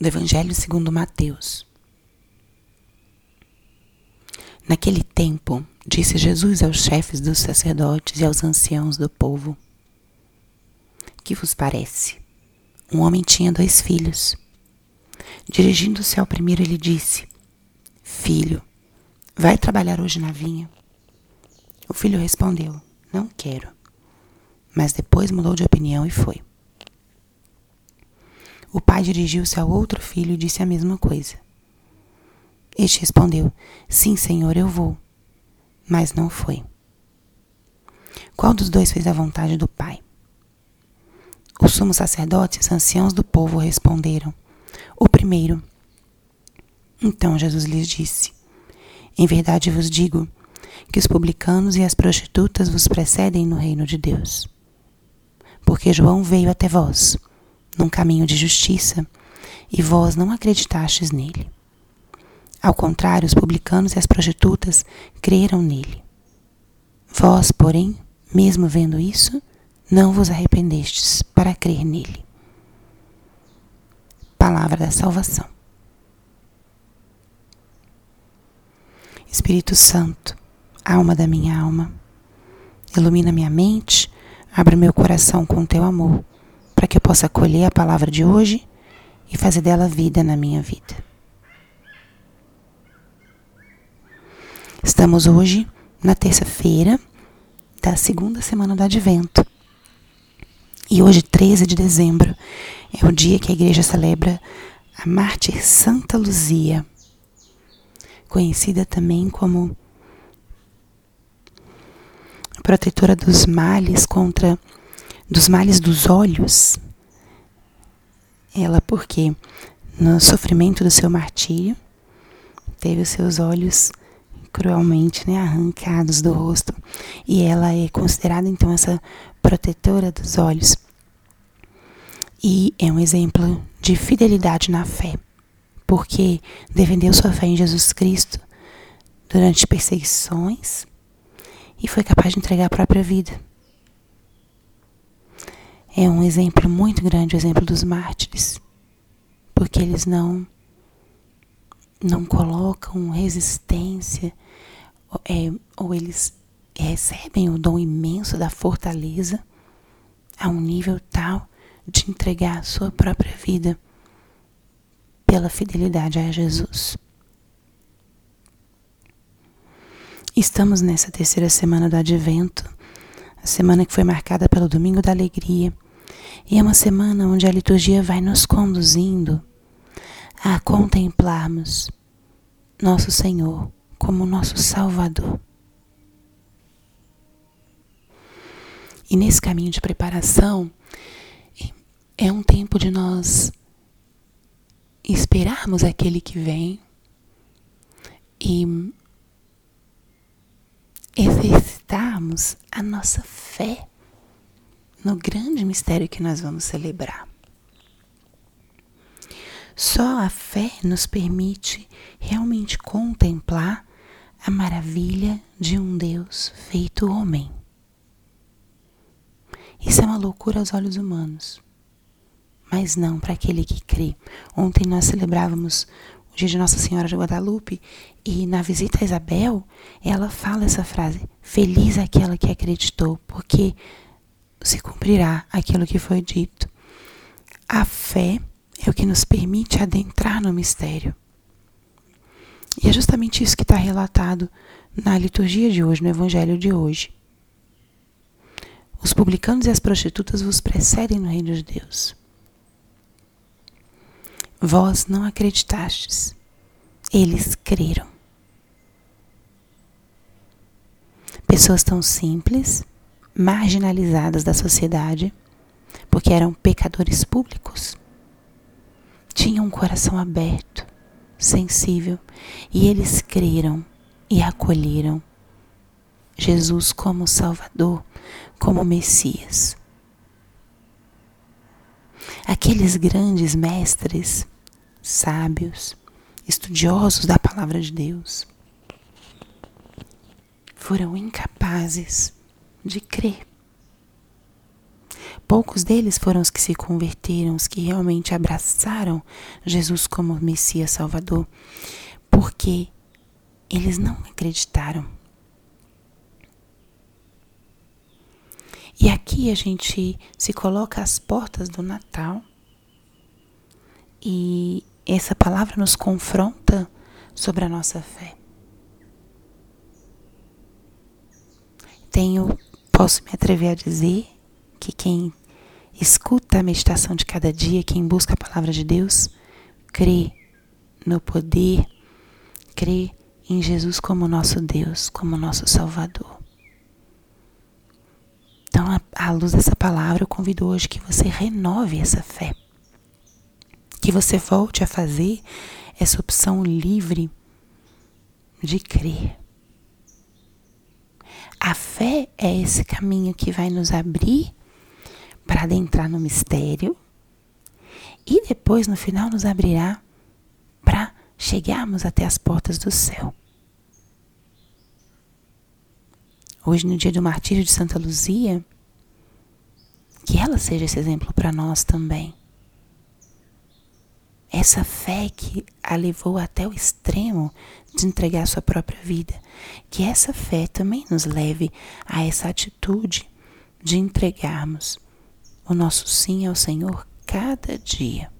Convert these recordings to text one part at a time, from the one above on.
do Evangelho segundo Mateus. Naquele tempo, disse Jesus aos chefes dos sacerdotes e aos anciãos do povo: Que vos parece? Um homem tinha dois filhos. Dirigindo-se ao primeiro, ele disse: Filho, vai trabalhar hoje na vinha? O filho respondeu: Não quero. Mas depois mudou de opinião e foi. O pai dirigiu-se ao outro filho e disse a mesma coisa. Este respondeu: Sim, senhor, eu vou. Mas não foi. Qual dos dois fez a vontade do pai? Os sumos sacerdotes os anciãos do povo responderam: O primeiro. Então Jesus lhes disse: Em verdade vos digo que os publicanos e as prostitutas vos precedem no reino de Deus. Porque João veio até vós num caminho de justiça, e vós não acreditastes nele. Ao contrário, os publicanos e as prostitutas creram nele. Vós, porém, mesmo vendo isso, não vos arrependestes para crer nele. Palavra da salvação. Espírito Santo, alma da minha alma, ilumina minha mente, abre meu coração com teu amor para que eu possa acolher a palavra de hoje e fazer dela vida na minha vida. Estamos hoje na terça-feira da segunda semana do Advento. E hoje, 13 de dezembro, é o dia que a igreja celebra a mártir Santa Luzia, conhecida também como protetora dos males contra dos males dos olhos. Ela, porque no sofrimento do seu martírio, teve os seus olhos cruelmente né, arrancados do rosto. E ela é considerada então essa protetora dos olhos. E é um exemplo de fidelidade na fé, porque defendeu sua fé em Jesus Cristo durante perseguições e foi capaz de entregar a própria vida é um exemplo muito grande, o exemplo dos mártires, porque eles não não colocam resistência, é, ou eles recebem o dom imenso da fortaleza a um nível tal de entregar a sua própria vida pela fidelidade a Jesus. Estamos nessa terceira semana do Advento a semana que foi marcada pelo Domingo da Alegria, e é uma semana onde a liturgia vai nos conduzindo a contemplarmos nosso Senhor como nosso Salvador. E nesse caminho de preparação, é um tempo de nós esperarmos aquele que vem e exercitarmos a nossa fé no grande mistério que nós vamos celebrar. Só a fé nos permite realmente contemplar a maravilha de um Deus feito homem. Isso é uma loucura aos olhos humanos, mas não para aquele que crê. Ontem nós celebrávamos dia de Nossa Senhora de Guadalupe, e na visita a Isabel, ela fala essa frase: Feliz aquela que acreditou, porque se cumprirá aquilo que foi dito. A fé é o que nos permite adentrar no mistério. E é justamente isso que está relatado na liturgia de hoje, no Evangelho de hoje. Os publicanos e as prostitutas vos precedem no reino de Deus. Vós não acreditastes, eles creram. Pessoas tão simples, marginalizadas da sociedade, porque eram pecadores públicos, tinham um coração aberto, sensível, e eles creram e acolheram Jesus como Salvador, como Messias. Aqueles grandes mestres, sábios, estudiosos da palavra de Deus, foram incapazes de crer. Poucos deles foram os que se converteram, os que realmente abraçaram Jesus como Messias Salvador, porque eles não acreditaram. E aqui a gente se coloca às portas do Natal e essa palavra nos confronta sobre a nossa fé. Tenho, posso me atrever a dizer que quem escuta a meditação de cada dia, quem busca a palavra de Deus, crê no poder, crê em Jesus como nosso Deus, como nosso Salvador. Então, à luz dessa palavra, eu convido hoje que você renove essa fé que você volte a fazer essa opção livre de crer. A fé é esse caminho que vai nos abrir para adentrar no mistério e depois, no final, nos abrirá para chegarmos até as portas do céu. Hoje, no dia do martírio de Santa Luzia, que ela seja esse exemplo para nós também essa fé que a levou até o extremo de entregar sua própria vida. Que essa fé também nos leve a essa atitude de entregarmos o nosso sim ao Senhor cada dia.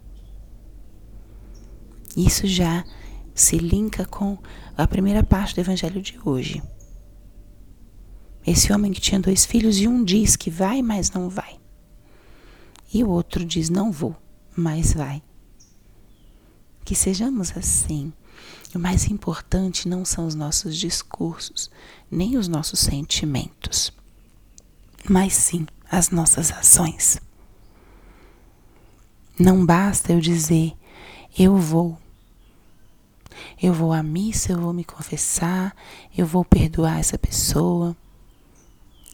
Isso já se linka com a primeira parte do evangelho de hoje. Esse homem que tinha dois filhos e um diz que vai, mas não vai. E o outro diz: não vou, mas vai que sejamos assim. O mais importante não são os nossos discursos, nem os nossos sentimentos, mas sim as nossas ações. Não basta eu dizer, eu vou. Eu vou à missa, eu vou me confessar, eu vou perdoar essa pessoa.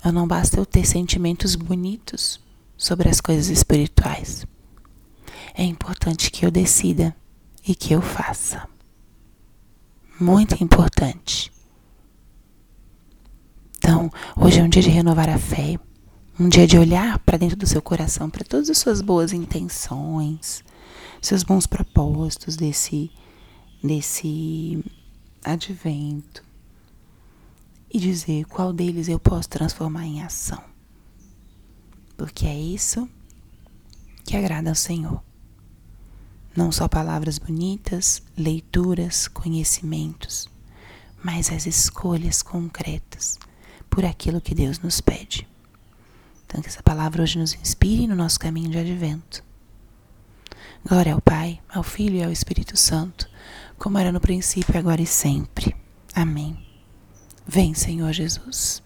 Não basta eu ter sentimentos bonitos sobre as coisas espirituais. É importante que eu decida e que eu faça. Muito importante. Então, hoje é um dia de renovar a fé, um dia de olhar para dentro do seu coração, para todas as suas boas intenções, seus bons propósitos desse desse advento e dizer qual deles eu posso transformar em ação. Porque é isso que agrada ao Senhor. Não só palavras bonitas, leituras, conhecimentos, mas as escolhas concretas por aquilo que Deus nos pede. Então, que essa palavra hoje nos inspire no nosso caminho de advento. Glória ao Pai, ao Filho e ao Espírito Santo, como era no princípio, agora e sempre. Amém. Vem, Senhor Jesus.